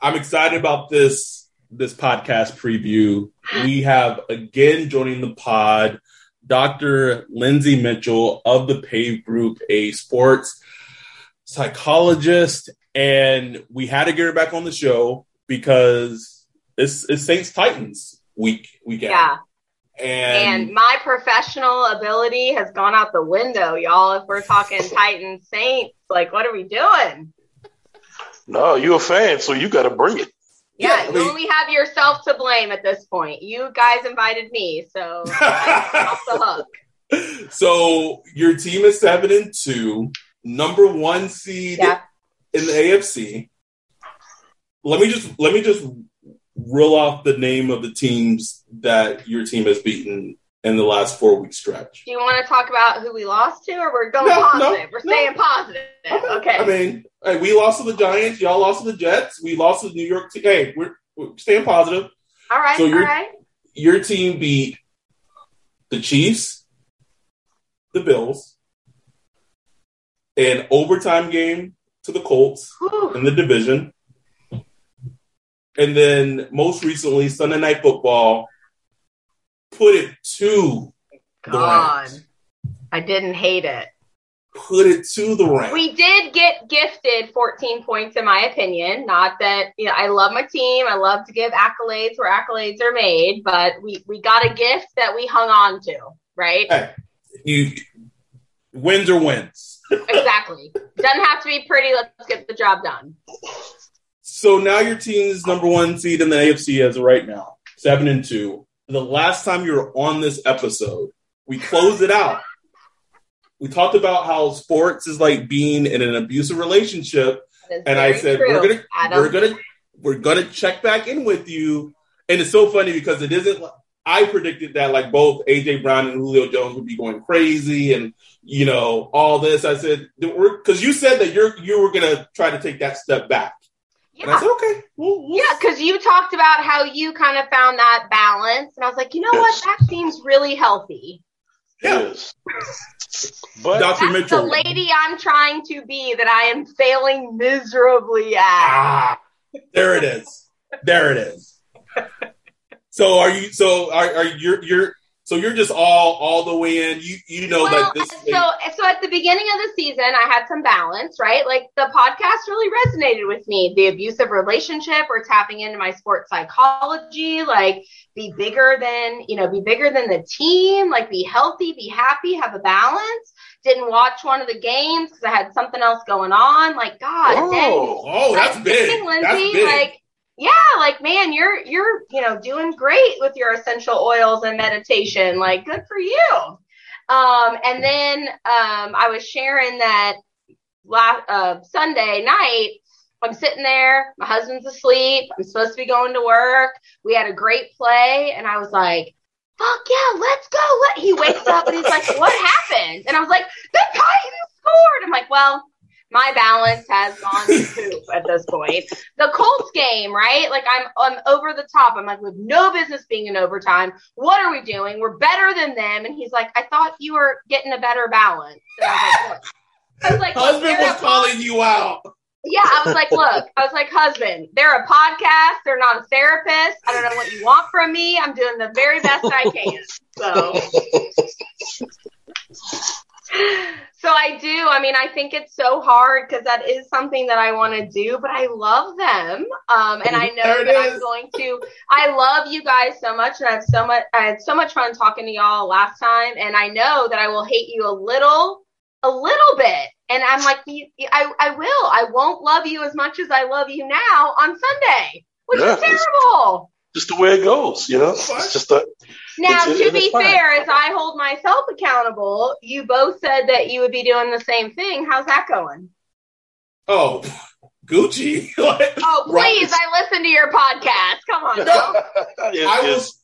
I'm excited about this this podcast preview. We have again joining the pod Dr. Lindsay Mitchell of the PAVE Group, a sports psychologist, and we had to get her back on the show because it's, it's Saints Titans week weekend. Yeah. And, And my professional ability has gone out the window, y'all. If we're talking Titans Saints, like what are we doing? No, you're a fan, so you got to bring it. Yeah, Yeah, I you mean- only have yourself to blame at this point. You guys invited me, so off the hook. so your team is seven and two, number one seed Yeah. in the AFC. Let me just let me just reel off the name of the teams that your team has beaten in the last four week stretch. Do you want to talk about who we lost to, or we're going No, no, positive? we're no. staying positive. Okay. I mean, hey, we lost to the Giants. Y'all lost to the Jets. We lost to New York. Te- hey, we're, we're staying positive. all right. so right. Your team beat the Chiefs, the Bills, an overtime game to the Colts Whew. in the division, and then most recently Sunday Night Football put it to the God, Rams. I didn't hate it. Put it to the Rams. We did get gifted 14 points, in my opinion. Not that you know, I love my team. I love to give accolades where accolades are made, but we we got a gift that we hung on to, right? hey, you wins or wins. exactly. Doesn't have to be pretty. Let's get the job done. So now your team is number one seed in the AFC as of right now, seven and two. The last time you were on this episode, we closed it out. We talked about how sports is like being in an abusive relationship, and I said true, we're gonna Adam. we're gonna we're gonna check back in with you. And it's so funny because it isn't. I predicted that like both AJ Brown and Julio Jones would be going crazy, and you know all this. I said because you said that you're you were gonna try to take that step back. And I Yeah. said, okay, we'll, we'll Yeah, because you talked about how you kind of found that balance, and I was like, you know Yes. what? That seems really healthy. Yeah. Yes. But Dr. That's Mitchell. the lady I'm trying to be that I am failing miserably at. Ah, there it is. There it is. So are you? So are, are your your So you're just all all the way in. You you know well, that this. So so at the beginning of the season, I had some balance, right? Like the podcast really resonated with me. The abusive relationship, or tapping into my sports psychology, like be bigger than you know, be bigger than the team, like be healthy, be happy, have a balance. Didn't watch one of the games because I had something else going on. Like God, Oh, dang. oh, that's Like, big. dang, That's Lindsay, big. like yeah, like man, you're you're you know doing great with your essential oils and meditation. Like good for you. Um, and then um, I was sharing that last uh, Sunday night. I'm sitting there, my husband's asleep. I'm supposed to be going to work. We had a great play, and I was like, "Fuck yeah, let's go!" Let he wakes up and he's like, "What happened?" And I was like, "The Titans scored." I'm like, "Well." My balance has gone to poop at this point. The Colts game, right? Like I'm, I'm over the top. I'm like, with no business being in overtime. What are we doing? We're better than them. And he's like, I thought you were getting a better balance. And I was like, look. I was like, Husband was a pod- calling you out. yeah, I was like, look, I was like, husband, they're a podcast. They're not a therapist. I don't know what you want from me. I'm doing the very best I can. So, so I do. I mean, I think it's so hard because that is something that I want to do, but I love them. Um, and I know There it that I'm going to, I love you guys so much. And I have so much, I had so much fun talking to y'all last time. And I know that I will hate you a little, a little bit. And I'm like, I, I will. I won't love you as much as I love you now on Sunday, which Yeah, is terrible. Just the way it goes, you know. It's just a Now, It's- to it's be fine. fair, as I hold myself accountable, you both said that you would be doing the same thing. How's that going? Oh, Gucci. Like, Oh, right. please, I listen to your podcast. Come on, It- now. I was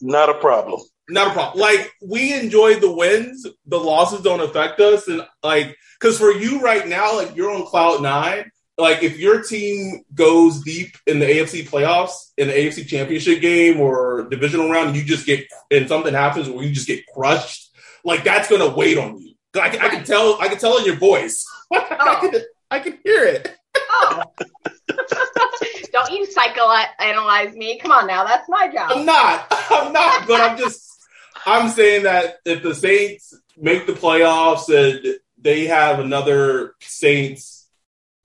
not a problem. not a problem. Like we enjoy the wins, the losses don't affect us, and like because for you right now, like you're on cloud nine. Like if your team goes deep in the AFC playoffs, in the AFC Championship game or divisional round, and you just get and something happens where you just get crushed, like that's gonna wait on you. I, can- I can tell. I can tell in your voice. I, oh. can, I can hear it. Oh. Don't you psychoanalyze me. Come on now, that's my job. I'm not. I'm not. But I'm just. I'm saying that if the Saints make the playoffs and they have another Saints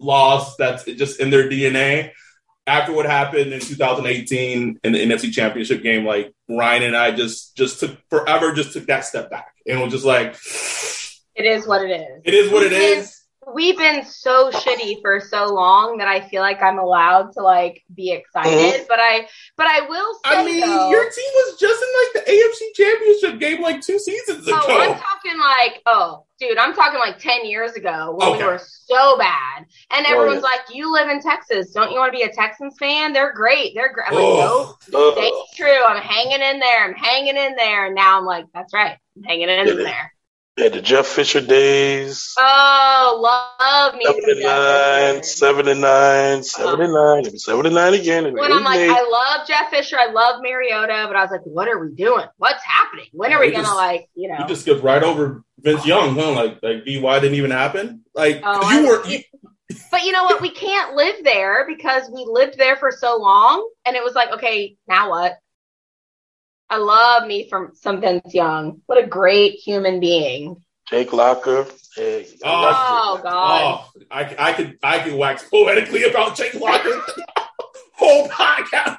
loss that's just in their DNA after what happened in 2018 in the NFC Championship game, like Ryan and I just just took forever just took that step back and was just like, It is what it is. it is what it We've is. We've been so shitty for so long that I feel like I'm allowed to like be excited, but I but I will say I mean, though, your team was just in like the AFC Championship game like two seasons ago. Oh, I'm talking like, oh, dude, I'm talking like 10 years ago when Okay. we were so bad. And Oh, everyone's yeah. like, you live in Texas. Don't you want to be a Texans fan? They're great. They're great. I'm like, Oh. nope, Uh, stay true. I'm hanging in there. I'm hanging in there. And now I'm like, that's right. I'm hanging in Yeah. there. Yeah, the Jeff Fisher days. Oh, love me. some 79, 79, um, 79, 79 again. and When I'm like, I love Jeff Fisher. I love Mariota. But I was like, what are we doing? What's happening? When are we We going to just- like, you know? You just skipped right over Vince Young, huh? Like, like VY didn't even happen. Like, Oh, you I- were. You, But you know what? We can't live there because we lived there for so long, and it was like, okay, now what? I love me from some Vince Young. What a great human being. Jake Locker. Hey, I Oh it. God. oh, I, I could, I could wax poetically about Jake Locker. whole podcast,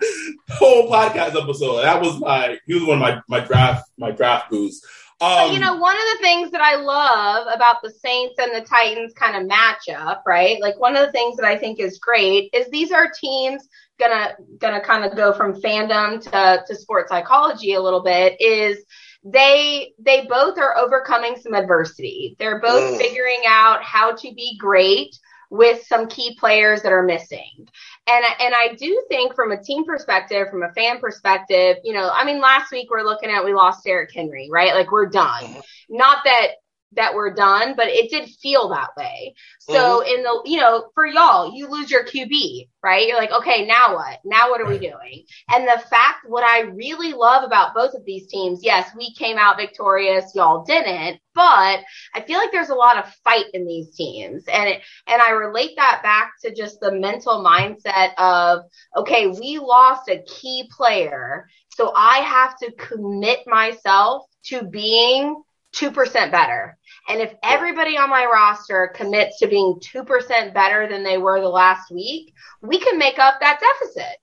whole podcast episode. That was my. He was one of my my draft my draft boosts. Um, But you know, one of the things that I love about the Saints and the Titans kind of matchup, right? Like one of the things that I think is great is these are teams gonna gonna kind of go from fandom to, to sports psychology a little bit is they they both are overcoming some adversity. They're both Mm. figuring out how to be great with some key players that are missing. And and I do think from a team perspective, from a fan perspective, you know, I mean, last week we're looking at we lost Derrick Henry, right? Like we're done. Not that that we're done, but it did feel that way. So mm-hmm. in the, you know, for y'all, you lose your QB, right? You're like, okay, now what? Now what are we doing? And the fact, what I really love about both of these teams, yes, we came out victorious, y'all didn't, but I feel like there's a lot of fight in these teams. And it, and I relate that back to just the mental mindset of, okay, we lost a key player. So I have to commit myself to being 2% better. And if everybody on my roster commits to being 2% better than they were the last week, we can make up that deficit.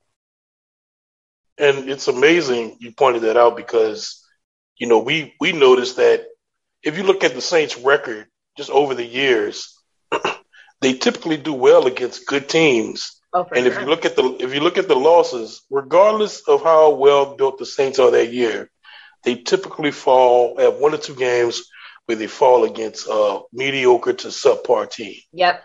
And it's amazing you pointed that out because, you know, we, we noticed that if you look at the Saints record just over the years, they typically do well against good teams. Oh, and sure. if you look at the if you look at the losses, regardless of how well built the Saints are that year, they typically fall at one or two games where they fall against uh, mediocre to subpar team. Yep.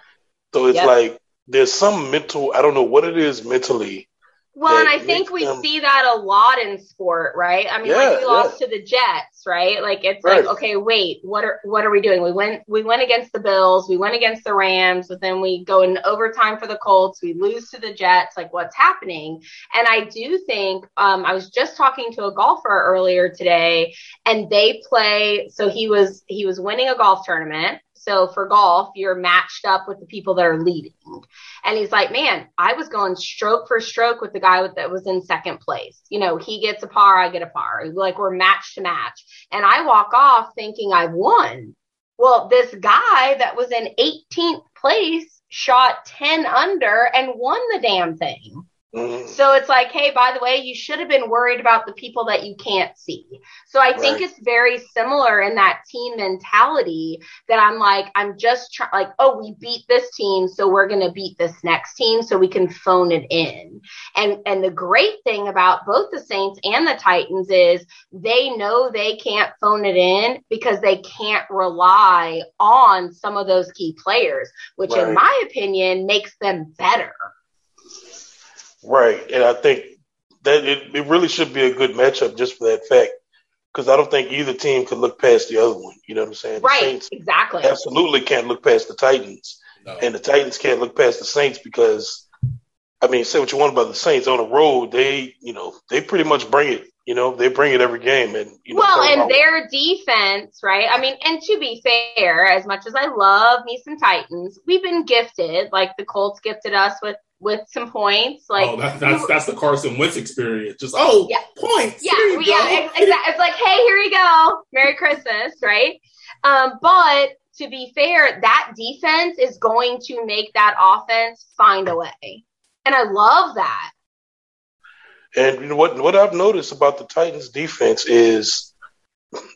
So it's yep. like there's some mental I don't know what it is mentally well, and I think we them... see that a lot in sport, right? I mean, yeah, like we lost yeah. to the Jets, right? Like it's right. like, okay, wait, what are what are we doing? We went we went against the Bills, we went against the Rams, but then we go in overtime for the Colts, we lose to the Jets. Like, what's happening? And I do think um, I was just talking to a golfer earlier today, and they play. So he was he was winning a golf tournament so for golf, you're matched up with the people that are leading. And he's like, man, I was going stroke for stroke with the guy with, that was in second place. You know, he gets a par, I get a par. Like we're match to match. And I walk off thinking I've won. Well, this guy that was in 18th place shot 10 under and won the damn thing. Mm-hmm. So it's like, hey, by the way, you should have been worried about the people that you can't see. So I right. think it's very similar in that team mentality that I'm like, I'm just trying, like, oh, we beat this team, so we're going to beat this next team so we can phone it in. And and the great thing about both the Saints and the Titans is they know they can't phone it in because they can't rely on some of those key players, which right. in my opinion makes them better. Right. And I think that it, it really should be a good matchup just for that fact. Because I don't think either team could look past the other one. You know what I'm saying? The right. Saints exactly. Absolutely can't look past the Titans. No. And the Titans can't look past the Saints because, I mean, say what you want about the Saints on the road, they, you know, they pretty much bring it. You know, they bring it every game, and you know, well, and their defense, right? I mean, and to be fair, as much as I love me some Titans, we've been gifted. Like the Colts gifted us with with some points. Like oh, that's that's, that's the Carson Wentz experience. Just oh, yeah. points. Yeah, yeah, exactly. It's like hey, here you go, Merry Christmas, right? Um, but to be fair, that defense is going to make that offense find a way, and I love that. And what? What I've noticed about the Titans defense is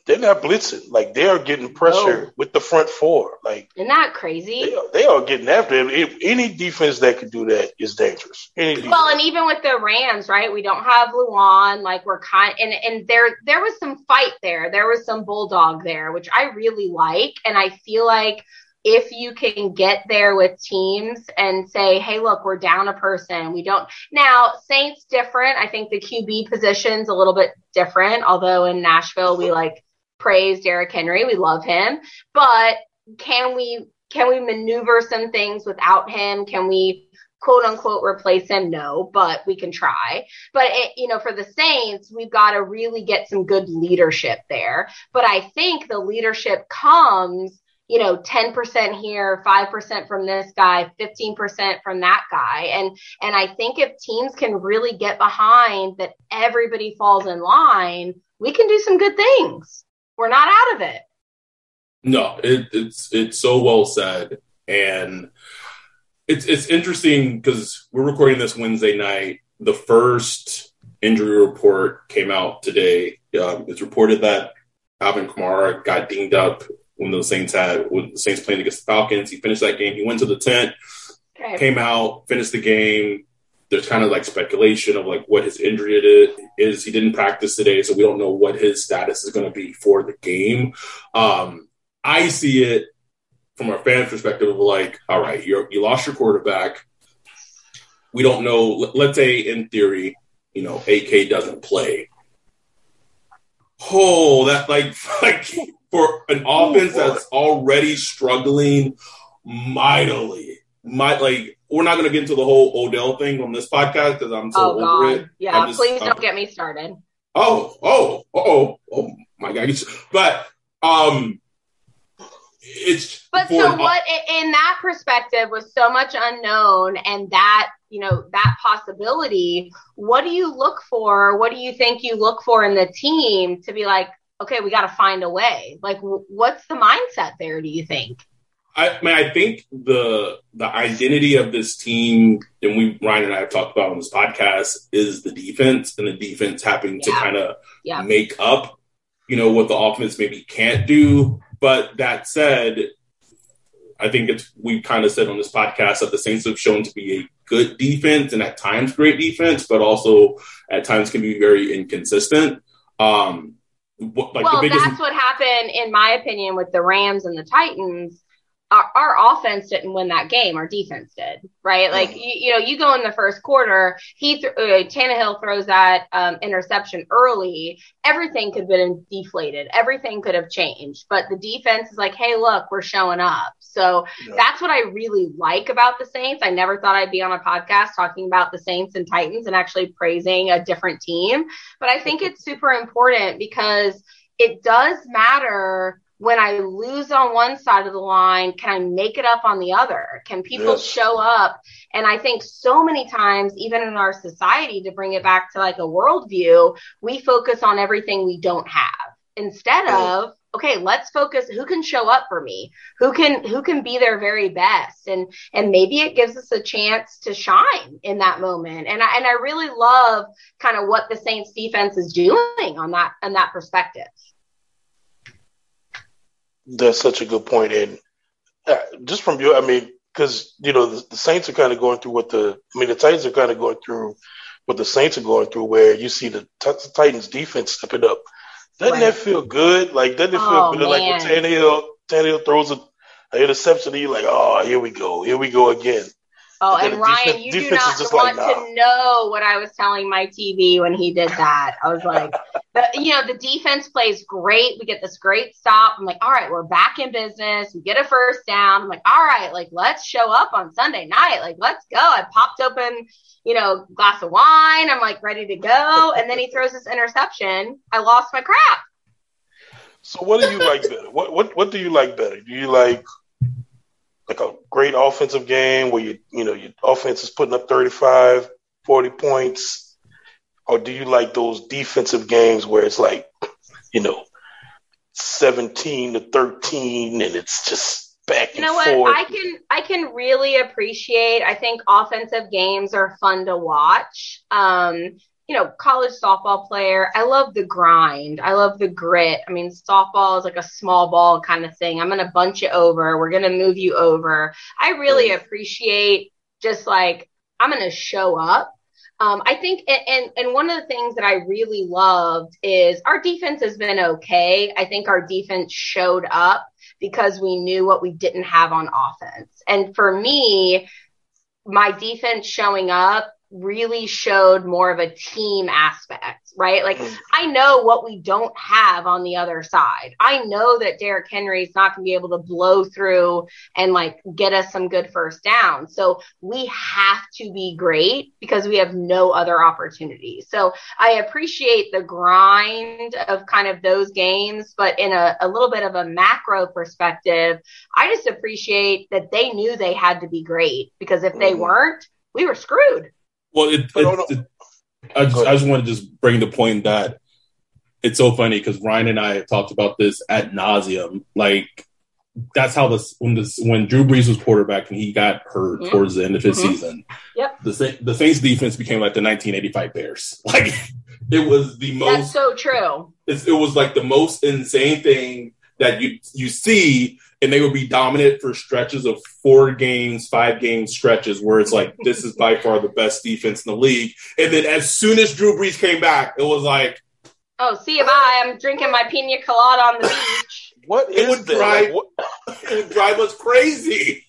they're not blitzing. Like they are getting pressure no. with the front four. Like isn't that crazy? They are, they are getting after it. If any defense that could do that is dangerous. well, and even with the Rams, right? We don't have Lewan. Like we're kind and and there there was some fight there. There was some bulldog there, which I really like, and I feel like if you can get there with teams and say, hey, look, we're down a person. We don't. Now, Saints different. I think the QB position's a little bit different, although in Nashville, we like praise Derrick Henry. We love him. But can we can we maneuver some things without him? Can we quote unquote replace him? No, but we can try. But it, you know, for the Saints, we've got to really get some good leadership there. But I think the leadership comes you know 10% here 5% from this guy 15% from that guy. And and i think if teams can really get behind that everybody falls in line we can do some good things. We're not out of it. No it, it's it's so well said. And it's it's interesting because we're recording this wednesday night. The first injury report came out today. Um, it's reported that alvin kamara got dinged up when the Saints had when the Saints playing against the Falcons. He finished that game. He went to the tent, came out, finished the game. There's kind of like speculation of like what his injury is. He didn't practice today, so we don't know what his status is going to be for the game. Um, I see it from a fan perspective of like, all right, you you lost your quarterback. We don't know. Let's say in theory, you know, AK doesn't play. Oh, that like like for an offense that's already struggling mightily. My like we're not going to get into the whole Odell thing on this podcast because I'm so oh, over God. it. Yeah, just, please I'm, don't get me started. Oh, oh, oh, oh my God! But um, it's but so what in that perspective was so much unknown and that you know that possibility what do you look for what do you think you look for in the team to be like okay we got to find a way like what's the mindset there do you think I mean, I think the the identity of this team, and we Ryan and I have talked about on this podcast, is the defense, and the defense having to kind of yeah. make up, you know, what the offense maybe can't do. But that said, I think it's we kind of said on this podcast that the Saints have shown to be a good defense and at times great defense, but also at times can be very inconsistent. Um, like well, biggest... that's what happened, in my opinion, with the Rams and the Titans our, our, offense didn't win that game. Our defense did, right? Like you, you know, you go in the first quarter, he th- uh, Tannehill throws that um, interception early. Everything could have been deflated. Everything could have changed. But the defense is like, hey, look, we're showing up. So yeah. that's what I really like about the Saints. I never thought I'd be on a podcast talking about the Saints and Titans and actually praising a different team. But I think it's super important because it does matter when I lose on one side of the line, can I make it up on the other? Can people yes. show up? And I think so many times, even in our society, to bring it back to like a worldview, we focus on everything we don't have instead of okay let's focus who can show up for me who can who can be their very best and and maybe it gives us a chance to shine in that moment and i and i really love kind of what the saints defense is doing on that on that perspective that's such a good point. And uh, just from you, I mean, because you know the, the, Saints are kind of going through what the, I mean, the Titans are kind of going through what the Saints are going through, where you see the, t- Titans defense stepping up. Doesn't right. that feel good? Like doesn't it feel oh, good? Man. Like when Tannehill, Tannehill throws a, an interception, and you're like, oh, here we go, here we go again. Oh, and, Ryan, defense, you do not want like, nah. to know what I was telling my TV when he did that. I was like, the, you know, the defense plays great. We get this great stop. I'm like, all right, we're back in business. We get a first down. I'm like, all right, like let's show up on Sunday night. Like, let's go. I popped open, you know, glass of wine. I'm like ready to go. And then he throws this interception. I lost my crap. So what do you like better? What what what do you like better? Do you like like a great offensive game where you you know your offense is putting up 35 40 points? Or do you like those defensive games where it's like you know 17 to 13 and it's just back you know what? forth. i can i can really appreciate i think offensive games are fun to watch. Um you know, college softball player. I love the grind. I love the grit. I mean, softball is like a small ball kind of thing. I'm going to bunch you over. We're going to move you over. I really appreciate just like, I'm going to show up. Um, I think, and, and, and one of the things that I really loved is our defense has been okay. I think our defense showed up because we knew what we didn't have on offense. And for me, my defense showing up really showed more of a team aspect, right? Like. I know what we don't have on the other side. I know that Derrick Henry is not going to be able to blow through and like get us some good first down. So we have to be great because we have no other opportunity. So I appreciate the grind of kind of those games, but in a, a little bit of a macro perspective, I just appreciate that they knew they had to be great because if they mm. weren't, we were screwed. Well, it, it, it, I, just, I just want to just bring the point that it's so funny because Ryan and I have talked about this at nauseum. Like that's how this when this when Drew Brees was quarterback and he got hurt mm-hmm. towards the end of his mm-hmm. season. Yep. The the Saints defense became like the 1985 Bears. Like it was the most. That's so true. It, it was like the most insane thing that you you see and they would be dominant for stretches of four games, five game stretches where it's like this is by far the best defense in the league. And then as soon as Drew Brees came back, it was like, oh, see you bye. I'm drinking my pina colada on the beach. what it would drive it would drive us crazy.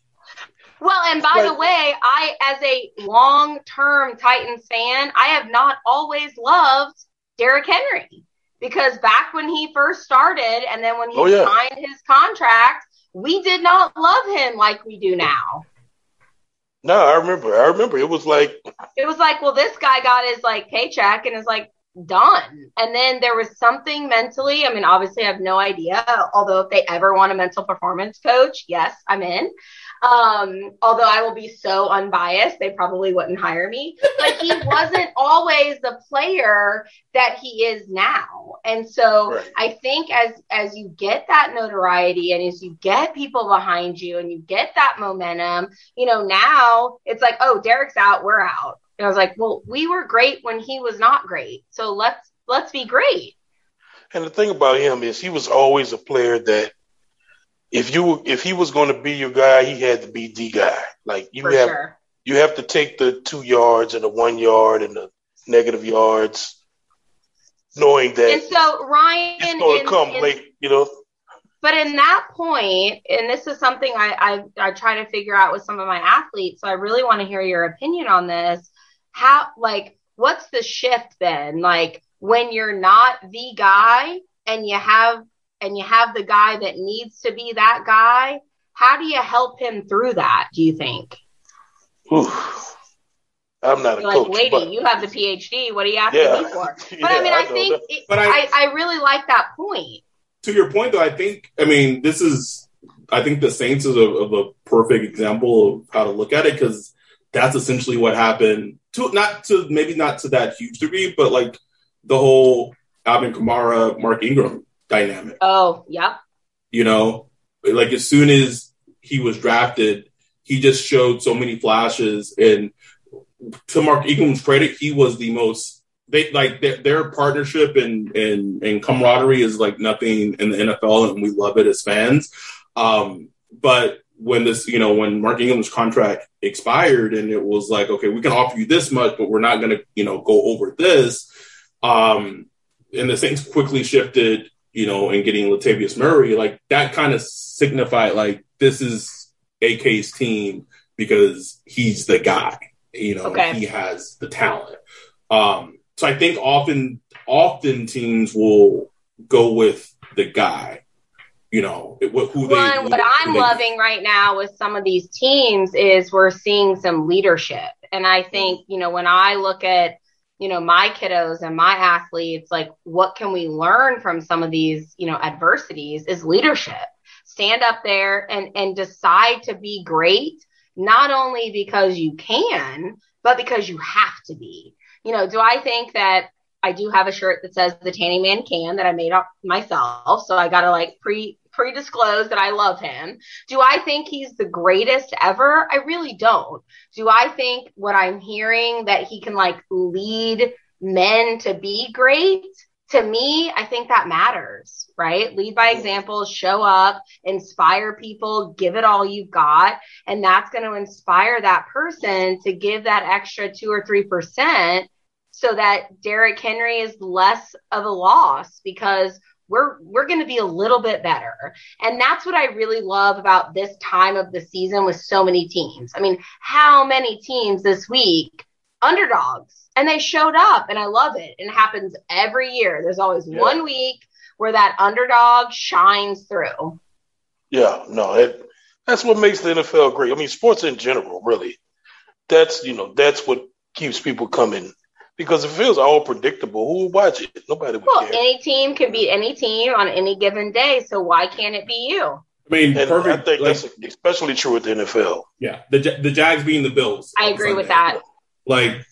Well, and by like, the way, I, as a long term Titans fan, I have not always loved Derrick Henry because back when he first started and then when he Oh, yeah. signed his contract, we did not love him like we do now. No, I remember. I remember. It was like It was like, well, this guy got his like paycheck and is like done. And then there was something mentally. I mean, obviously, I have no idea. Although, if they ever want a mental performance coach, yes, I'm in. Um, although I will be so unbiased, they probably wouldn't hire me. But he wasn't always the player that he is now. And so Right. I think as as you get that notoriety and as you get people behind you and you get that momentum, you know, now it's like, oh, Derrick's out, we're out. And I was like, well, we were great when he was not great. So let's let's be great. And the thing about him is he was always a player that if you if he was going to be your guy, he had to be the guy. Like you For have sure. you have to take the two yards and the one yard and the negative yards, knowing that And so Ryan it's going in- to come in- late. You know, But in that point, and this is something I, I I try to figure out with some of my athletes, so I really want to hear your opinion on this. How like what's the shift then? Like when you're not the guy and you have and you have the guy that needs to be that guy, how do you help him through that, do you think? Whew. I'm not a You're coach, like, lady, but you have the PhD. What are you asking Yeah. me for? But Yeah, I mean, I I, think it, But I- I, I really like that point. to your point though, I think I mean this is I think the Saints is a, of a perfect example of how to look at it because that's essentially what happened to not to maybe not to that huge degree, but like the whole Alvin Kamara, Mark Ingram dynamic. Oh, yeah. You know, like as soon as he was drafted, he just showed so many flashes. And to Mark Ingram's credit, he was the most they like their, their partnership and, and and camaraderie is like nothing in the NFL, and we love it as fans. Um, but when this, you know, when Mark Ingram's contract expired, and it was like, okay, we can offer you this much, but we're not going to, you know, go over this. Um, and the Saints quickly shifted, you know, in getting Latavius Murray. Like that kind of signified like this is AK's team because he's the guy. You know, Okay. he has the talent. Um, so I think often, often teams will go with the guy. You know, what who. Well, who what they- I'm they- loving right now with some of these teams is we're seeing some leadership. And I think, you know, when I look at, you know, my kiddos and my athletes, like what can we learn from some of these, you know, adversities is leadership. Stand up there and and decide to be great, not only because you can, but because you have to be. You know, do I think that I do have a shirt that says the Tanning Man can that I made up myself. So I got to like pre pre disclose that I love him. Do I think he's the greatest ever? I really don't. Do I think what I'm hearing that he can like lead men to be great? To me, I think that matters, right? Lead by example, show up, inspire people, give it all you've got. And that's going to inspire that person to give that extra two or 3% so that Derrick Henry is less of a loss because we're we're going to be a little bit better. And that's what I really love about this time of the season with so many teams. I mean, how many teams this week underdogs and they showed up and I love it. And it happens every year. There's always Yeah. one week where that underdog shines through. yeah, no, it, that's what makes the NFL great. I mean, sports in general, really. That's you know that's what keeps people coming because if it was all predictable, who would watch it? Nobody would Well, care. any team can beat any team on any given day, so why can't it be you? I mean, And perfect. I think like, that's especially true with the NFL. yeah, the the Jags being the Bills. I on agree with that. Like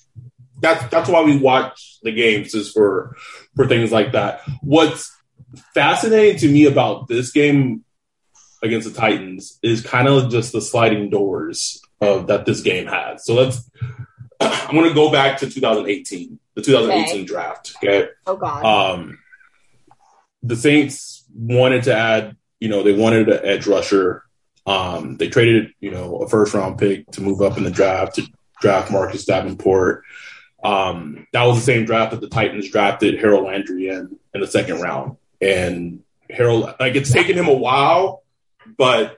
that's that's why we watch the games is for for things like that. What's fascinating to me about this game against the Titans is kind of just the sliding doors of that this game has. So let's I'm going to go back to 2018, the 2018 Okay. draft. Okay. Oh God. Um, the Saints wanted to add, you know, they wanted an edge rusher. Um, they traded, you know, a first round pick to move up in the draft to draft Marcus Davenport. Um, that was the same draft that the Titans drafted Harold Landry in in the second round. And Harold, like, it's taken him a while, but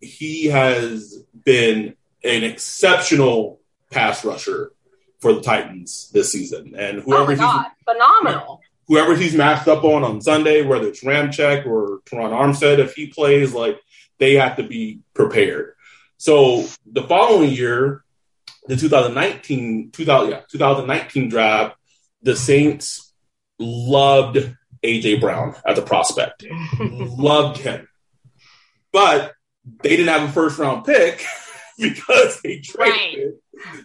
he has been an exceptional pass rusher for the Titans this season. And oh whoever my he's Phenomenal. whoever he's matched up on on Sunday, whether it's Ramczyk or Terron Armstead, if he plays, like they have to be prepared. So the following year, the 2019 2000, yeah, 2019 draft, the Saints loved AJ Brown as a prospect, loved him, but they didn't have a first round pick because they traded right.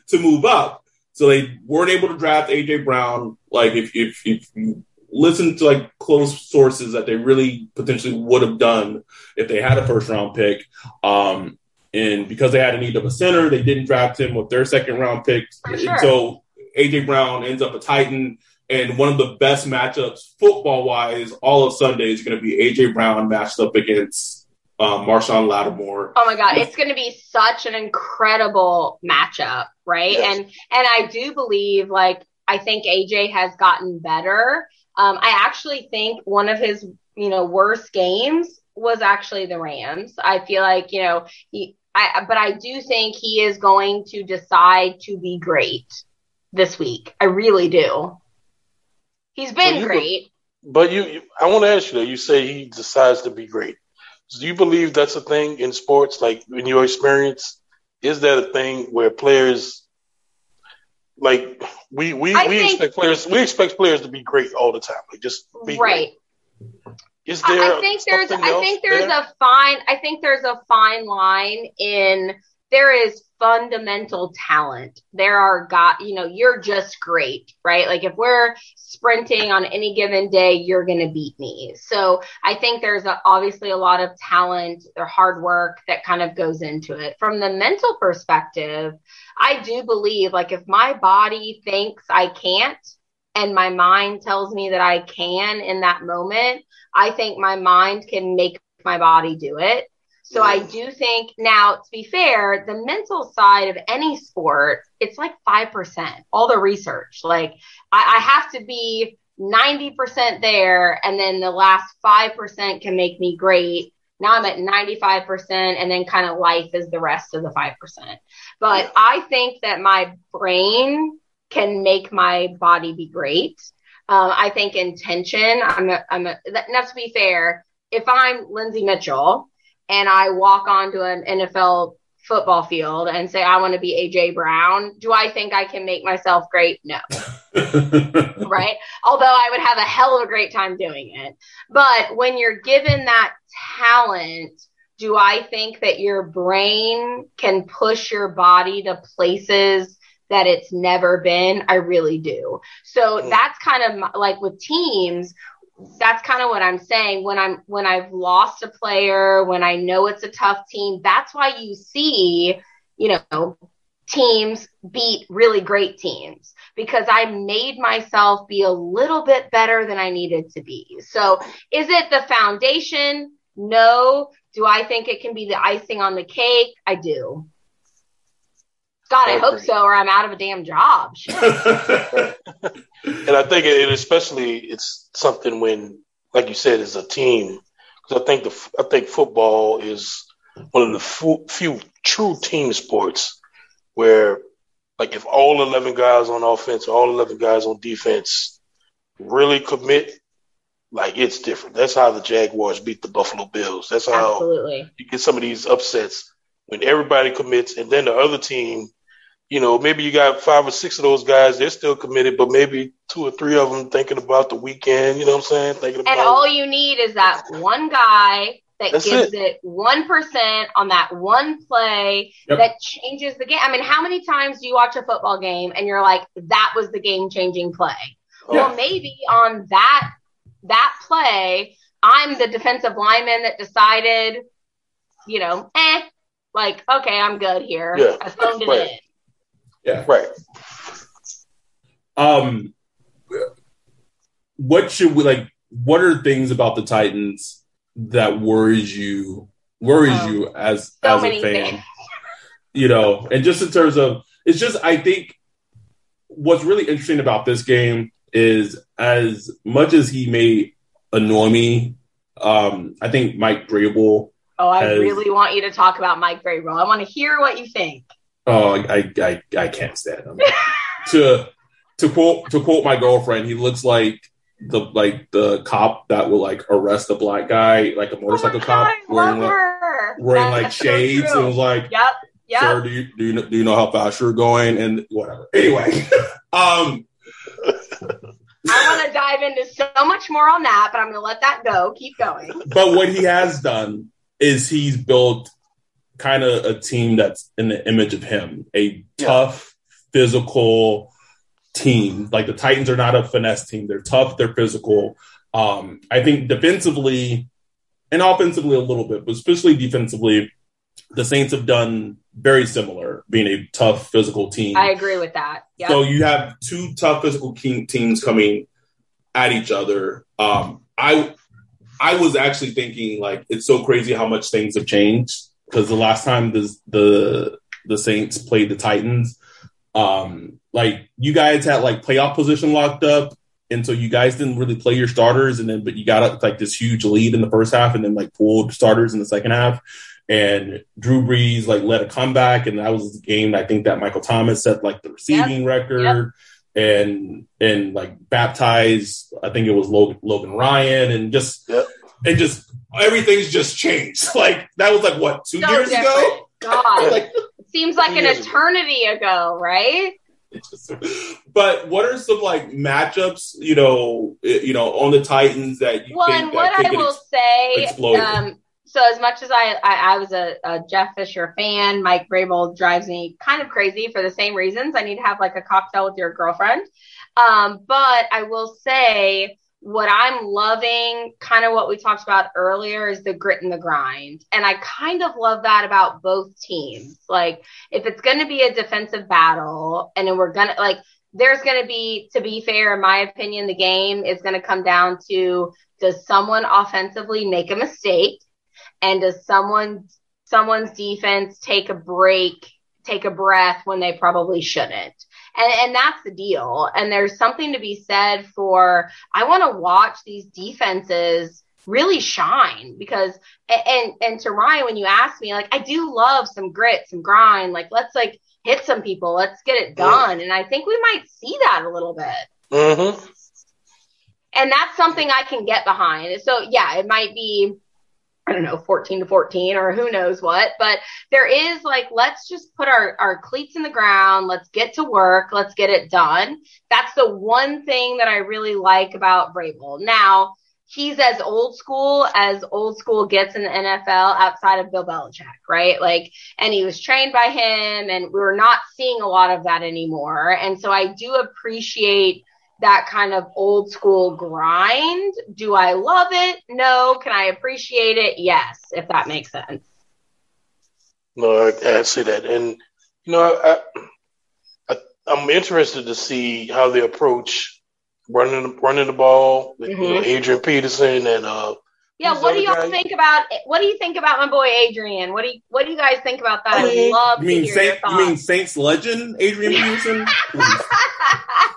To move up. So they weren't able to draft AJ Brown. Like if, if, if you listen to like close sources that they really potentially would have done if they had a first round pick. Um, and because they had a need of a center, they didn't draft him with their second round pick. Sure. So AJ Brown ends up a Titan. And one of the best matchups football wise all of Sunday is going to be AJ Brown matched up against um, Marshon Lattimore. Oh my God, it's going to be such an incredible matchup, right? Yes. And and I do believe, like, I think AJ has gotten better. Um, I actually think one of his, you know, worst games was actually the Rams. I feel like, you know, he, I, but I do think he is going to decide to be great this week. I really do. He's been so great. but you, you I want to ask you though. You say he decides to be great. Do you believe that's a thing in sports? Like in your experience, is that a thing where players like we we, we think, expect players we expect players to be great all the time, like just be right. Great. Is there? I think there's I think there's there? a fine I think there's a fine line in there is fundamental talent. There are got, you know, you're just great, right? Like if we're sprinting on any given day, you're going to beat me. So I think there's a, obviously a lot of talent or hard work that kind of goes into it. From the mental perspective, I do believe like if my body thinks I can't and my mind tells me that I can in that moment, I think my mind can make my body do it. So I do think now, to be fair, the mental side of any sport, it's like 5%, all the research. Like I, I have to be 90% there, and then the last 5% can make me great. Now I'm at 95%, and then kind of life is the rest of the 5%. But I think that my brain can make my body be great. Um, I think intention, I'm a, I'm a, now to be fair, if I'm Lindsay Mitchell, and I walk onto an NFL football field and say I want to be AJ Brown, do I think I can make myself great? No. right? Although I would have a hell of a great time doing it. But when you're given that talent, do I think that your brain can push your body to places that it's never been? I really do. So mm. that's kind of like with teams, that's kind of what I'm saying when I'm when I've lost a player, when I know it's a tough team, that's why you see, you know, teams beat really great teams because I made myself be a little bit better than I needed to be. So, is it the foundation? No. Do I think it can be the icing on the cake? I do. God, I, oh, hope so, or I'm out of a damn job. and I think it, especially it's something when, like you said, it's a team. Because I think the I think football is one of the few, few true team sports where, like, if all eleven guys on offense, or all eleven guys on defense, really commit, like it's different. That's how the Jaguars beat the Buffalo Bills. That's how Absolutely. you get some of these upsets when everybody commits, and then the other team you know, maybe you got five or six of those guys, they're still committed, but maybe two or three of them thinking about the weekend, you know what I'm saying? Thinking about And all you need is that one guy that That's gives it one percent on that one play yep. that changes the game. I mean, how many times do you watch a football game and you're like, that was the game changing play? Oh. Well, maybe on that that play, I'm the defensive lineman that decided, you know, eh, like, okay, I'm good here. Yeah. I phoned it in. Yeah. Right. Um, what should we like? What are things about the Titans that worries you? Worries um, you as so as a fan? Things. You know, and just in terms of, it's just I think what's really interesting about this game is as much as he may annoy me, um, I think Mike Vrabel. Oh, I has, really want you to talk about Mike Vrabel. I want to hear what you think. Oh, I I, I can't stand him. to to quote to quote my girlfriend, he looks like the like the cop that will like arrest a black guy, like a motorcycle oh cop, God, wearing like, her. wearing like That's so shades, true. and was like, Yep. Yep. "Sir, do you do you know, do you know how fast you're going?" And whatever. Anyway, um, I want to dive into so much more on that, but I'm going to let that go. Keep going. but what he has done is he's built kind of a team that's in the image of him, a tough, physical team. Like the Titans are not a finesse team; they're tough, they're physical. Um, I think defensively and offensively a little bit, but especially defensively, the Saints have done very similar, being a tough, physical team. I agree with that. Yep. So you have two tough physical teams coming at each other. Um, I I was actually thinking like it's so crazy how much things have changed because the last time the the the Saints played the Titans, um, like you guys had like playoff position locked up, and so you guys didn't really play your starters, and then but you got like this huge lead in the first half, and then like pulled starters in the second half. And Drew Brees like led a comeback, and that was the game I think that Michael Thomas set like the receiving record, and and like baptized. I think it was Logan, Logan Ryan, and just Yep. and just everything's just changed. Like that was like what two So years ago. God, Like, it seems like an eternity ago, right? but what are some like matchups? You know, eh, you know, on the Titans that you Well, think and what I will ex- say, exploded? um, so as much as I, I, I was a, a Jeff Fisher fan, Mike Vrabel drives me kind of crazy for the same reasons. I need to have like a cocktail with your girlfriend. Um, but I will say what I'm loving, kind of what we talked about earlier, is the grit and the grind. And I kind of love that about both teams. Like, if it's going to be a defensive battle and then we're going to, like, there's going to be, to be fair, in my opinion, the game is going to come down to does someone offensively make a mistake and does someone someone's defense take a break take a breath when they probably shouldn't and and that's the deal and there's something to be said for i want to watch these defenses really shine because and and to ryan when you ask me like i do love some grit some grind like let's like hit some people let's get it done and i think we might see that a little bit Mm-hmm. and that's something I can get behind. So yeah, it might be I don't know, 14 to 14 or who knows what, but there is like let's just put our our cleats in the ground, let's get to work, let's get it done. That's the one thing that I really like about Vrabel. Now, he's as old school as old school gets in the NFL outside of Bill Belichick, right? Like, and he was trained by him, and we're not seeing a lot of that anymore. And so I do appreciate that kind of old school grind. Do I love it? No. Can I appreciate it? Yes, if that makes sense. No, I, I see that, and you know, I, I, I'm interested to see how they approach running running the ball with you know, Mhm. Adrian Peterson and uh, Yeah, Who's what do y'all guy? think about what do you think about my boy Adrian? What do you what do you guys think about that? I I mean, love you to mean hear Saint, your you mean. Saints legend Adrian Peterson?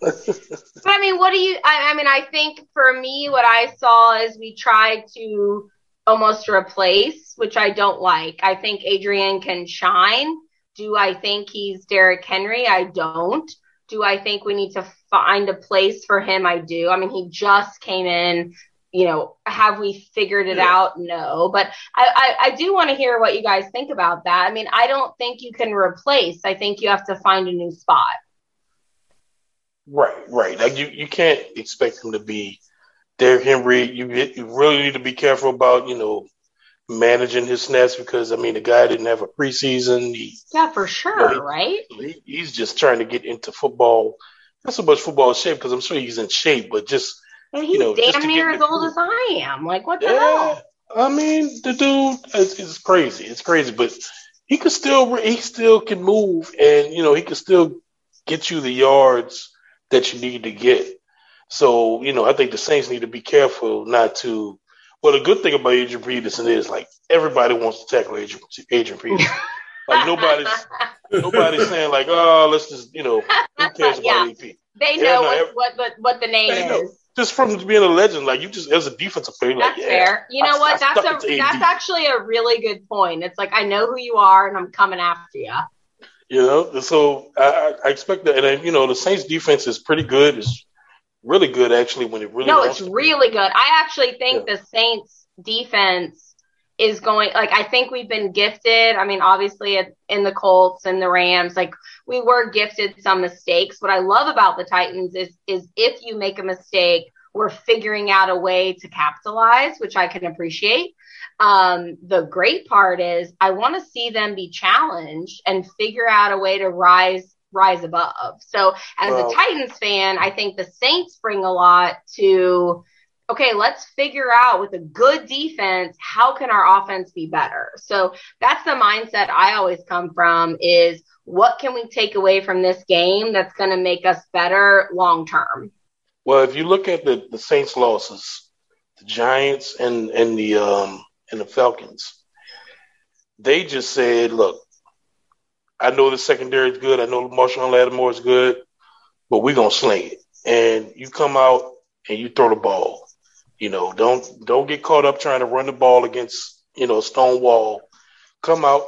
But I mean, what do you? I, I mean, I think for me, what I saw is we tried to almost replace, which I don't like. I think Adrian can shine. Do I think he's Derrick Henry? I don't. Do I think we need to find a place for him? I do. I mean, he just came in. You know, have we figured it out? No, but I, I, I do want to hear what you guys think about that. I mean, I don't think you can replace. I think you have to find a new spot. Right, right. Like you, you can't expect him to be Derrick Henry. You you really need to be careful about you know managing his snaps because I mean the guy didn't have a preseason. He, Yeah, for sure, Well, he- right? he he's just trying to get into football. Not so much football shape because I'm sure he's in shape, but just And he's know, just damn near as old as I am. Like, what the Yeah, hell? I mean, the dude is, is crazy. It's crazy, but he could still he still can move, and you know he can still get you the yards that you need to get. So you know, I think the Saints need to be careful not to. Well, the good thing about Adrian Peterson is like everybody wants to tackle Adrian, Adrian Peterson. like nobody's nobody's saying like, oh, let's just you know who cares about Yeah. AP? They know what, every- what, what, what the name They know. is. Just from being a legend, like you just as a defensive player, like That's yeah, fair. You know I- what? I That's a that's AD. actually a really good point. It's like I know who you are, and I'm coming after you. You know, so I, I expect that, and you know, the Saints defense is pretty good. It's really good actually when it really no, it's really good. I actually think the Saints defense is going like I think we've been gifted. I mean, obviously in the Colts and the Rams, like we were gifted some mistakes. What I love about the Titans is is if you make a mistake, we're figuring out a way to capitalize, which I can appreciate. Um, the great part is I want to see them be challenged and figure out a way to rise rise above. So as a Titans fan, I think the Saints bring a lot to okay, let's figure out with a good defense, how can our offense be better? So that's the mindset I always come from is what can we take away from this game that's going to make us better long term? Well, if you look at the, the Saints losses, the Giants and and the um and the Falcons, they just said, "Look, I know the secondary is good. I know Marshon Lattimore is good, but we're gonna sling it. And you come out and you throw the ball. You know, don't don't get caught up trying to run the ball against you know a stone wall. Come out,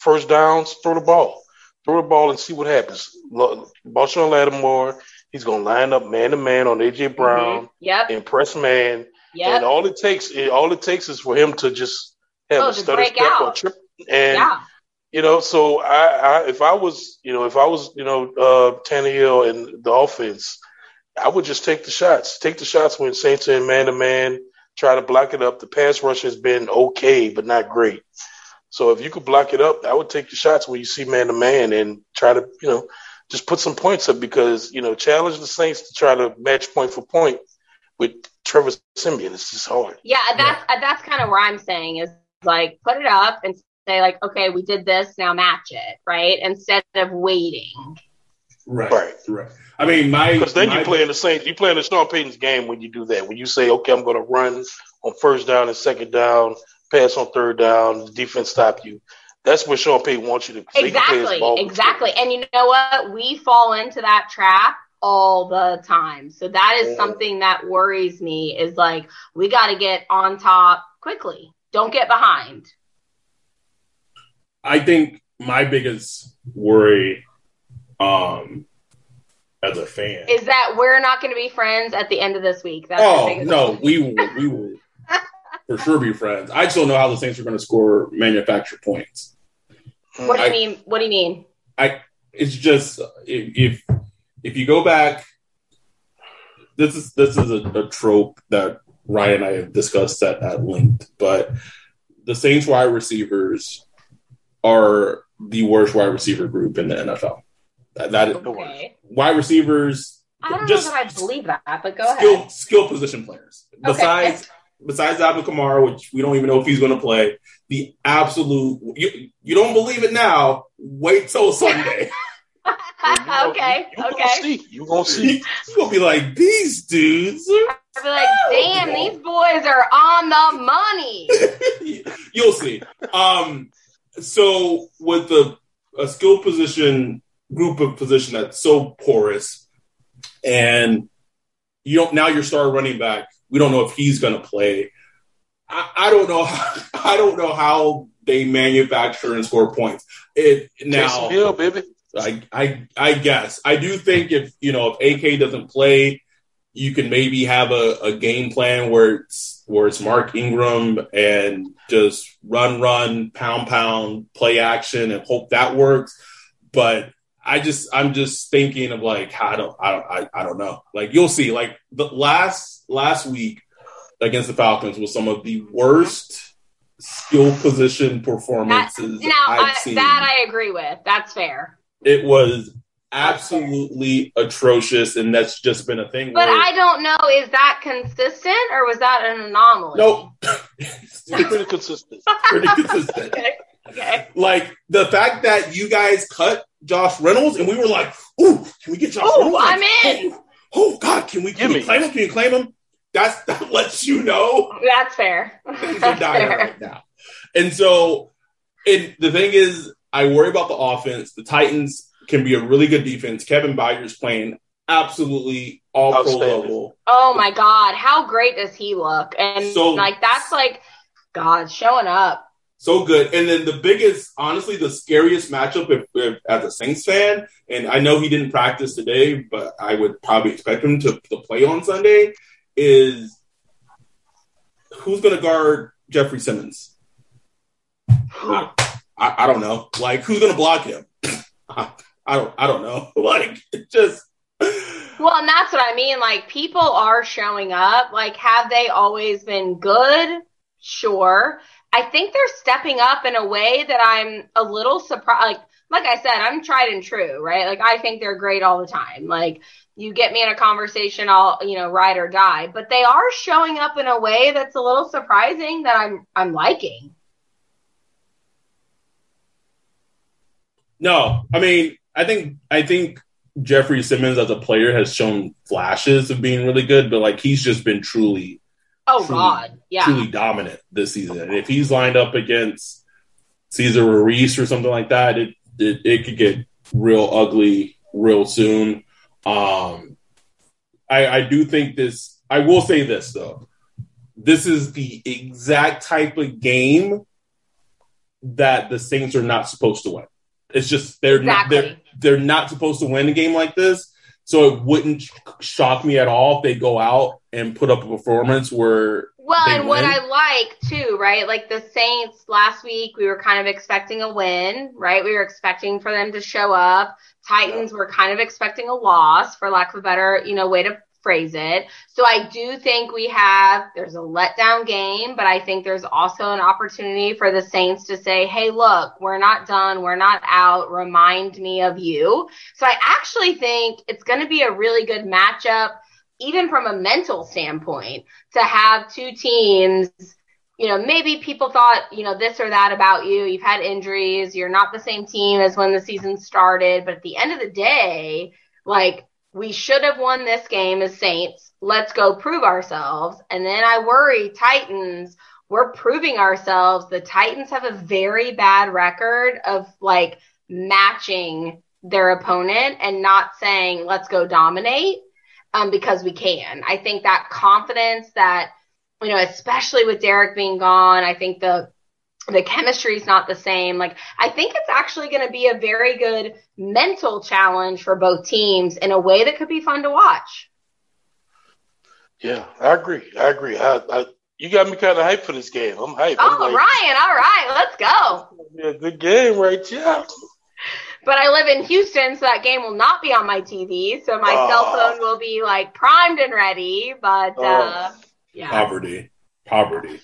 first downs, throw the ball, throw the ball and see what happens. Marshon Lattimore, he's gonna line up man to man on AJ Brown, Yep. impress man, Yep. and all it takes all it takes is for him to just have Oh, a stutter step or trip and yeah. you know, so I, I if I was, you know, if I was, you know, uh Tannehill and the offense, I would just take the shots. Take the shots when Saints are in man to man, try to block it up. The pass rush has been okay, but not great. So if you could block it up, I would take the shots when you see man to man and try to, you know, just put some points up because, you know, challenge the Saints to try to match point for point with Trevor Siemian. It's just hard. Yeah, that's uh, that's kind of where I'm saying is like put it up and say like, okay, we did this, now match it, right? Instead of waiting. Right. Right. Right. I mean, my Because then my- you play in the Saints, you play in the Sean Payton's game when you do that. When you say, okay, I'm going to run on first down and second down, pass on third down, the defense stop you. That's what Sean Payton wants you to. so he play his Exactly, ball. exactly. And you know what? We fall into that trap all the time. So that is Yeah. something that worries me is like we got to get on top quickly. Don't get behind. I think my biggest worry, um, as a fan. Is that we're not going to be friends at the end of this week? That's oh biggest- no, we will, we will for sure be friends. I just don't know how the Saints are going to score manufactured points. Hmm. What do I- you mean? What do you mean? I it's just if if, if you go back, this is this is a, a trope that Ryan and I have discussed at, at length, but the Saints wide receivers are the worst wide receiver group in the NFL. That, that is, Okay. wide receivers I don't just know that I believe that, but go skill ahead. skill position players. Okay. Besides besides Alvin Kamara, which we don't even know if he's going to play, the absolute you you don't believe it now. Wait till Sunday. okay, You gonna okay. see. You gonna see. You're gonna be like these dudes. are- I'll be like, damn, these boys are on the money. You'll see. Um, so with the a skill position group of position that's so porous, and you don't now your star running back. We don't know if he's going to play. I, I don't know. How, I don't know how they manufacture and score points. It now. Hill, baby. I, I I guess I do think if you know if AK doesn't play, you can maybe have a, a game plan where it's where it's Mark Ingram and just run, run, pound, pound, play action, and hope that works. But I just I'm just thinking of like I don't I don't I, I don't know. Like you'll see. Like the last last week against the Falcons was some of the worst skill position That, performances now, I've I, seen that I agree with. That's fair. it was absolutely atrocious, and that's just been a thing. But where, I don't know, is that consistent or was that an anomaly? nope, pretty consistent. pretty consistent. Okay. Okay. Like the fact that you guys cut Josh Reynolds, and we were like, "Ooh, can we get Josh Ooh, Reynolds?" I'm Like, in. Oh, oh, God, can we can we Gimme. claim him? Can you claim him? That's that lets you know That's fair. things are That's dire fair. right now. And so, and the thing is, I worry about the offense. The Titans can be a really good defense. Kevin Byard's playing absolutely all pro level. Oh my God. How great does he look? And So- like, that's like, God, showing up. So good. And then the biggest, honestly, the scariest matchup if, if, as a Saints fan, and I know he didn't practice today, but I would probably expect him to, to play on Sunday, is who's going to guard Jeffrey Simmons? I, I, don't know. Like, who's going to block him? I, I don't. I don't know. Like, just. Well, and that's what I mean. Like, people are showing up. Like, have they always been good? Sure. I think they're stepping up in a way that I'm a little surprised. Like, like I said, I'm tried and true, right? Like, I think they're great all the time. Like, you get me in a conversation, I'll, you know, ride or die. But they are showing up in a way that's a little surprising that I'm, I'm liking. No, I mean, I think, I think Jeffrey Simmons as a player has shown flashes of being really good, but like he's just been truly Oh truly, God, yeah, truly dominant this season. And if he's lined up against Cesar Ruiz or something like that, it it, it could get real ugly real soon. Um, I, I do think this. I will say this though, this is the exact type of game that the Saints are not supposed to win. It's just they're exactly. not they're they're not supposed to win a game like this. So it wouldn't shock me at all if they go out and put up a performance where. Well, and win. what I like too, right? Like the Saints last week, we were kind of expecting a win, right? We were expecting for them to show up. Titans yeah. were kind of expecting a loss, for lack of a better, you know, way to phrase it. So I do think we have, there's a letdown game, but I think there's also an opportunity for the Saints to say, Hey, look, we're not done. We're not out. Remind me of you. So I actually think it's going to be a really good matchup, even from a mental standpoint to have two teams you know, maybe people thought, you know, this or that about you. You've had injuries. You're not the same team as when the season started. But at the end of the day, like we should have won this game as Saints. Let's go prove ourselves. And then I worry Titans, we're proving ourselves. The Titans have a very bad record of like matching their opponent and not saying, let's go dominate um, because we can. I think that confidence that, you know, especially with Derrick being gone, I think the the chemistry is not the same. Like, I think it's actually going to be a very good mental challenge for both teams in a way that could be fun to watch. Yeah, I agree. I agree. I, I, you got me kind of hyped for this game. I'm hyped. Oh, I'm like, Ryan, all right, let's go. Yeah, good game right yeah. But I live in Houston, so that game will not be on my TV. So my uh, cell phone will be like primed and ready. But uh, oh, yeah, poverty, poverty.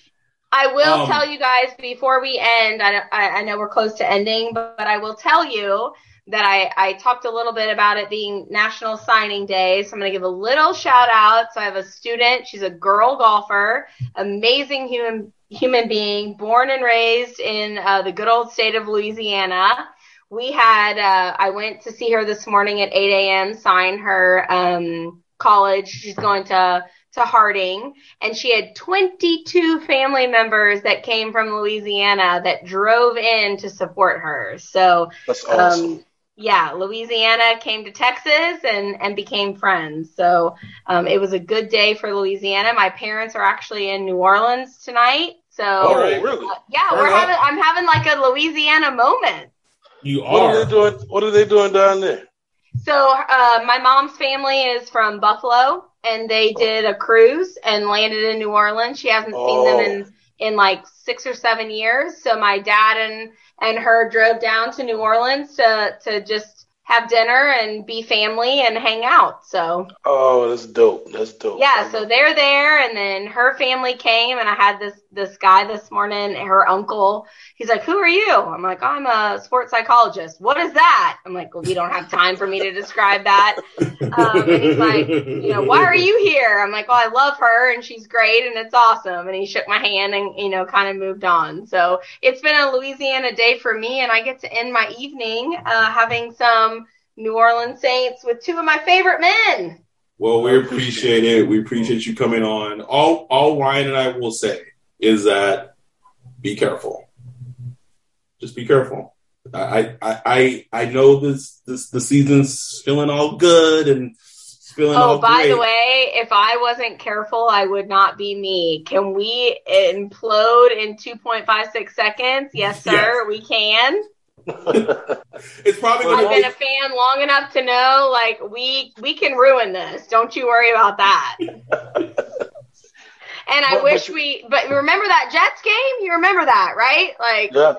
I will um, tell you guys before we end. I, I, know we're close to ending, but, but I will tell you that I, I talked a little bit about it being National Signing Day. So I'm going to give a little shout out. So I have a student. She's a girl golfer, amazing human human being, born and raised in uh, the good old state of Louisiana. We had uh, I went to see her this morning at 8 a.m. Sign her um, college. She's going to to Harding, and she had 22 family members that came from Louisiana that drove in to support her. So that's awesome. Um, yeah, Louisiana came to Texas and and became friends. So um, it was a good day for Louisiana. My parents are actually in New Orleans tonight. So oh, really? Uh, yeah, we're having. I'm having like a Louisiana moment. You are. What are they doing? What are they doing down there? So uh, my mom's family is from Buffalo, and they did a cruise and landed in New Orleans. She hasn't oh. seen them in oh. in like six or seven years. So my dad and and her drove down to New Orleans to to just have dinner and be family and hang out. So Oh, that's dope. That's dope. Yeah, so they're there and then her family came and I had this this guy this morning, her uncle. He's like, "Who are you?" I'm like, "I'm a sports psychologist." "What is that?" I'm like, "Well, you don't have time for me to describe that." Um, and he's like, "You know, why are you here?" I'm like, "Well, I love her and she's great and it's awesome." And he shook my hand and you know, kind of moved on. So, it's been a Louisiana day for me and I get to end my evening uh, having some New Orleans Saints with two of my favorite men. Well, we appreciate it. We appreciate you coming on. All all Ryan and I will say is that be careful. Just be careful. I I I, I know this this the season's feeling all good and feeling Oh, all by great. the way, if I wasn't careful, I would not be me. Can we implode in 2.56 seconds? Yes, sir, Yes. we can. it's probably I've been a fan long enough to know, like we we can ruin this. Don't you worry about that. And I But- wish but- we, but remember that Jets game? You remember that, right? Like yeah.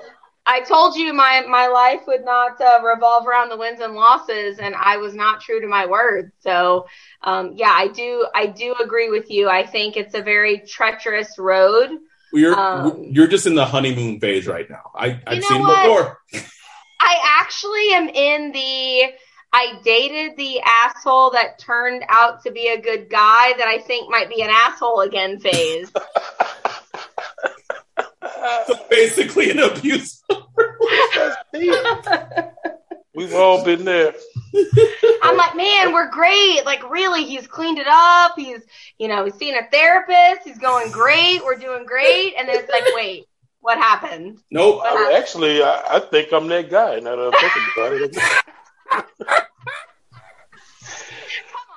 I told you, my my life would not uh, revolve around the wins and losses, and I was not true to my word. So, um, yeah, I do I do agree with you. I think it's a very treacherous road. you're um, you're just in the honeymoon phase right now. I I've know seen what? before. I actually am in the I dated the asshole that turned out to be a good guy that I think might be an asshole again phase. So basically, an abuse. We've all been there. I'm like, man, we're great. Like, really, he's cleaned it up. He's, you know, he's seeing a therapist. He's going great. We're doing great. And then it's like, wait, what happened? Nope. I- actually, I, I think I'm that guy. Now that I'm thinking about it,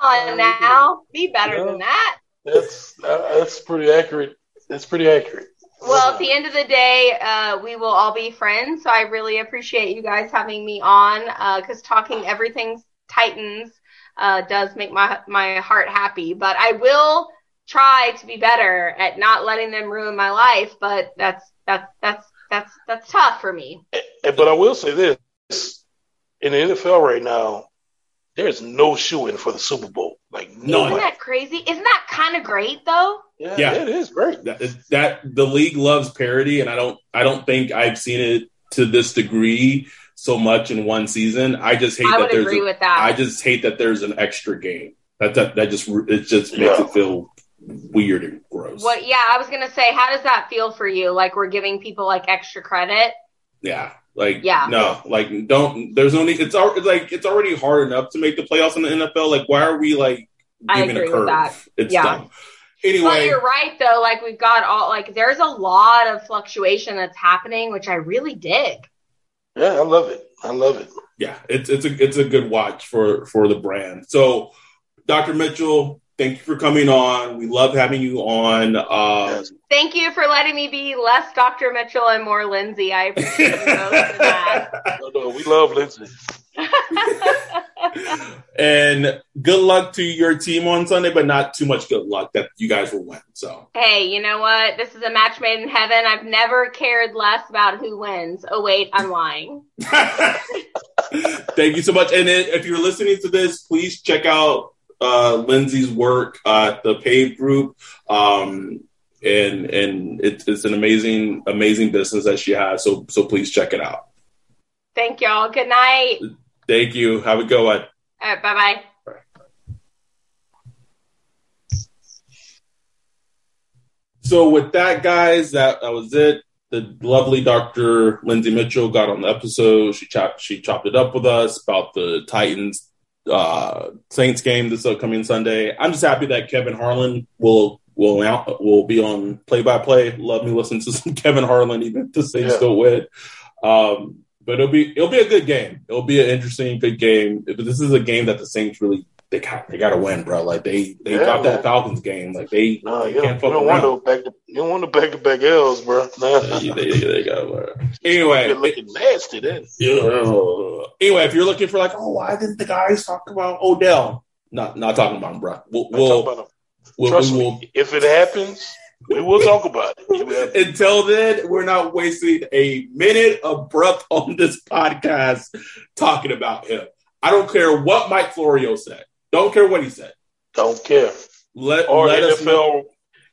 Come on now, be better than that. that's uh, that's pretty accurate. That's pretty accurate. Well, at the end of the day, uh, we will all be friends. So I really appreciate you guys having me on because talking everything Titans uh, does make my my heart happy. But I will try to be better at not letting them ruin my life. But that's that's that's that's that's tough for me. Eh, But I will say this: in the NFL right now, there's no shoe in for the Super Bowl. Like no Isn't that crazy? Isn't that kind of great though? Yeah, Yeah. it is great. that, that the league loves parity, and I don't I don't think I've seen it to this degree so much in one season. I just hate I that would there's agree a, with that. I just hate that there's an extra game. That that, that just it just makes Yeah. it feel weird and gross. What? Yeah, I was gonna say, how does that feel for you? Like we're giving people like extra credit? Yeah, like Yeah. no, like don't. There's no need. It's al- like it's already hard enough to make the playoffs in the NFL. Like why are we like giving agree a with curve? that. It's Yeah. dumb. But Anyway, you're right though. Like we've got all like there's a lot of fluctuation that's happening, which I really dig. Yeah, I love it. I love it. yeah, it's it's a it's a good watch for for the brand. So, Dr. Mitchell, thank you for coming on. We love having you on. Um, Yes. Thank you for letting me be less Dr. Mitchell and more Lindsay. I appreciate you both for that. No, no, we love Lindsay. and good luck to your team on Sunday, but not too much good luck that you guys will win. So, hey, you know what? This is a match made in heaven. I've never cared less about who wins. Oh wait, I'm lying. thank you so much. And if you're listening to this, please check out uh, Lindsay's work at the Pave Group. Um, and and it's, it's an amazing amazing business that she has. So so please check it out. Thank y'all. Good night. Thank you. Have a good one. All right, bye bye. So with that, guys, that, that was it. The lovely Dr. Lindsay Mitchell got on the episode. She chopped she chopped it up with us about the Titans uh, Saints game this upcoming Sunday. I'm just happy that Kevin Harlan will will out, will be on play by play. Love me listen to some Kevin Harlan, even if the Saints Yeah. don't win. Um, but it'll be it'll be a good game. It'll be an interesting, good game. But this is a game that the Saints really they got they got to win, bro. Like they they Yeah, got that. Falcons game. Like they, No, they you don't, can't you fuck don't want around. no back to you don't want no back to back L's, bro. Nah. They- they- they got, You're Anyway, looking nasty then. yeah. anyway, if you're looking for like, oh, why didn't the guys talk about Odell? Not not talking about him, bro. We'll, we'll, about 'em. we'll, Trust we will me, if it happens, we will talk about it. Until then, we're not wasting a minute of breath on this podcast talking about him. I don't care what Mike Florio said. Don't care what he said. Don't care. Let, Or let. NFL,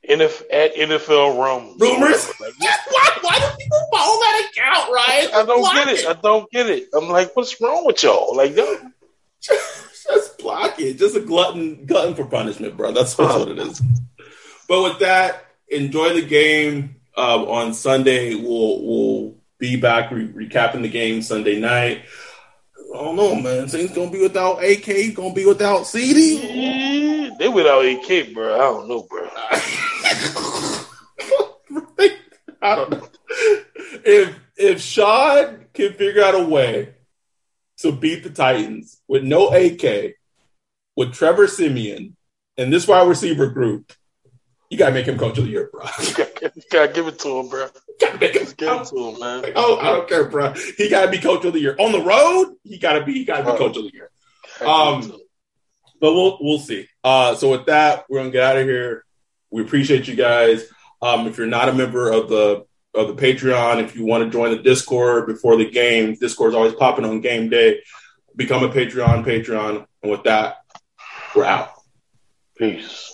NF, at NFL Rumors. Rumors? Why, why do people follow that account, Ryan? I don't Block get it. I don't get it. I'm like, what's wrong with y'all? Like, yo, Just block it. Just a glutton, glutton for punishment, bro. That's, that's what it is. But with that, enjoy the game uh, on Sunday. We'll we'll be back re- recapping the game Sunday night. I don't know, man. Saints gonna be without AK. Gonna be without CD. eh, they without AK, bro. I don't know, bro. I don't know. If if Sean can figure out a way to beat the Titans with no AK with Trevor Siemian and this wide receiver group, you gotta make him coach of the year, bro. you gotta give it to him, bro. gotta make him, Give it to him, man. Like, oh, I don't care, bro. He gotta be coach of the year on the road. He gotta be. He gotta be coach of the year. Gotta give it Um. But we'll we'll see. Uh, so with that, we're gonna get out of here. We appreciate you guys. Um, if you're not a member of the of the Patreon, if you want to join the Discord before the game, Discord's always popping on game day. Become a Patreon, Patreon, and with that, we're out. Peace.